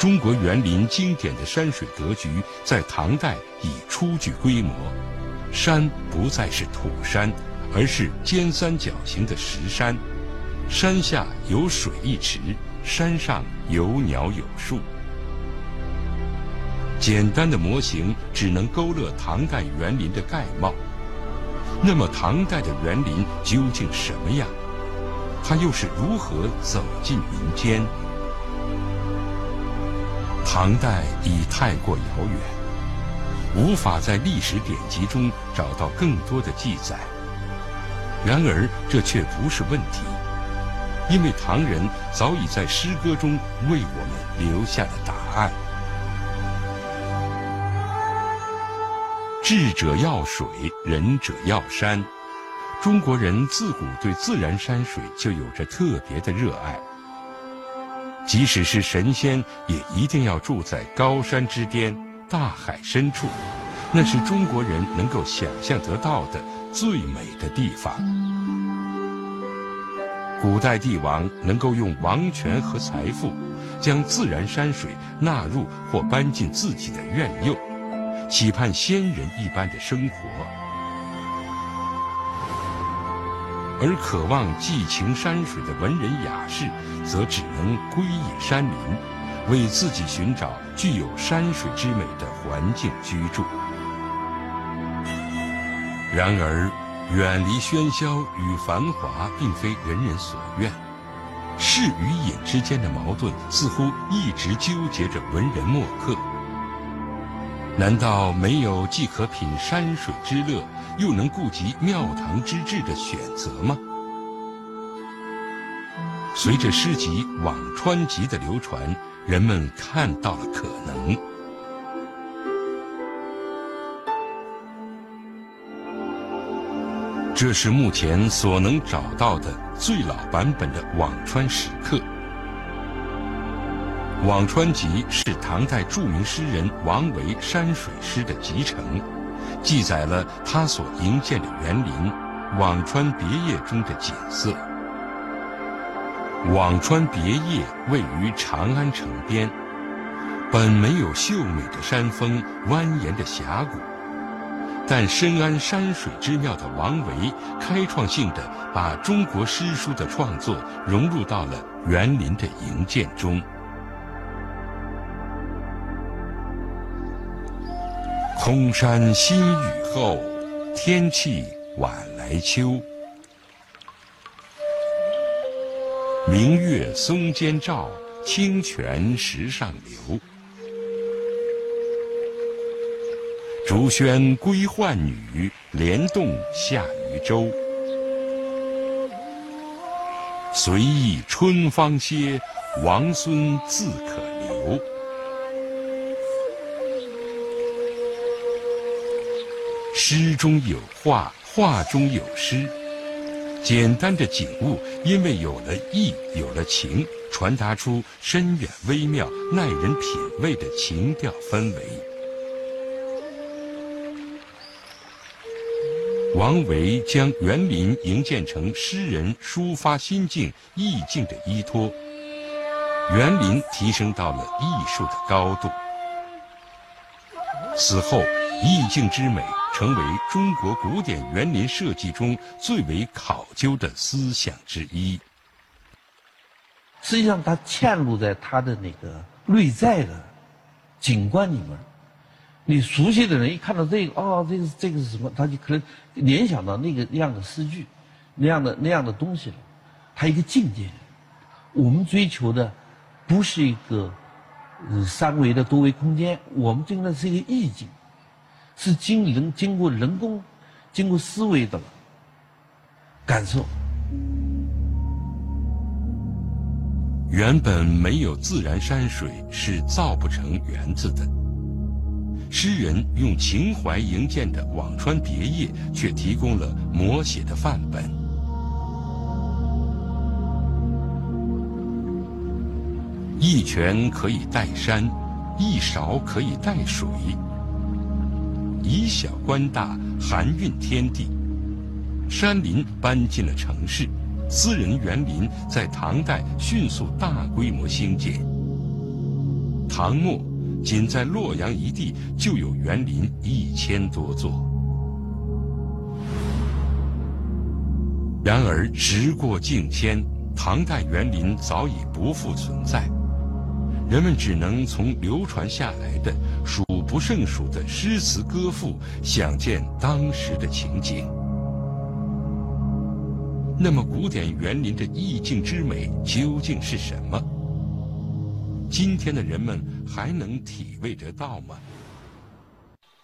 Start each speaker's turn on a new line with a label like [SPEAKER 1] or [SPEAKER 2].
[SPEAKER 1] 中国园林经典的山水格局在唐代已初具规模，山不再是土山，而是尖三角形的石山，山下有水一池，山上有鸟有树。简单的模型只能勾勒唐代园林的概貌，那么唐代的园林究竟什么样？它又是如何走进民间？唐代已太过遥远，无法在历史典籍中找到更多的记载。然而，这却不是问题，因为唐人早已在诗歌中为我们留下了答案。智者要水，仁者要山。中国人自古对自然山水就有着特别的热爱。即使是神仙，也一定要住在高山之巅、大海深处，那是中国人能够想象得到的最美的地方。古代帝王能够用王权和财富，将自然山水纳入或搬进自己的院囿。期盼仙人一般的生活，而渴望寄情山水的文人雅士，则只能归隐山林，为自己寻找具有山水之美的环境居住。然而，远离喧嚣与繁华，并非人人所愿。士与隐之间的矛盾，似乎一直纠结着文人墨客。难道没有既可品山水之乐，又能顾及庙堂之志的选择吗？随着诗集《辋川集》的流传，人们看到了可能。这是目前所能找到的最老版本的《辋川史刻》。《辋川集》是唐代著名诗人王维山水诗的集成，记载了他所营建的园林“辋川别业”中的景色。辋川别业位于长安城边，本没有秀美的山峰、蜿蜒的峡谷，但深谙山水之妙的王维，开创性的把中国诗书的创作融入到了园林的营建中。空山新雨后，天气晚来秋。明月松间照，清泉石上流。竹喧归浣女，莲动下渔舟。随意春芳歇，王孙自可留。诗中有画，画中有诗。简单的景物，因为有了意，有了情，传达出深远微妙、耐人品味的情调氛围。王维将园林营建成诗人抒发心境、意境的依托，园林提升到了艺术的高度。此后，意境之美。成为中国古典园林设计中最为考究的思想之一。
[SPEAKER 2] 实际上，它嵌入在它的那个内在的景观里面。你熟悉的人一看到这个，哦，这个这个是什么？他就可能联想到那个那样的诗句，那样的那样的东西了。它一个境界。我们追求的不是一个三维的多维空间，我们追求的是一个意境。是经人经过人工、经过思维的了感受。
[SPEAKER 1] 原本没有自然山水是造不成园子的。诗人用情怀营建的辋川别业，却提供了摹写的范本。一泉可以带山，一勺可以带水。以小观大，含蕴天地。山林搬进了城市，私人园林在唐代迅速大规模兴建。唐末，仅在洛阳一地就有园林一千多座。然而时过境迁，唐代园林早已不复存在，人们只能从流传下来的数不胜数的诗词歌赋想见当时的情景。那么，古典园林的意境之美究竟是什么？今天的人们还能体味得到吗？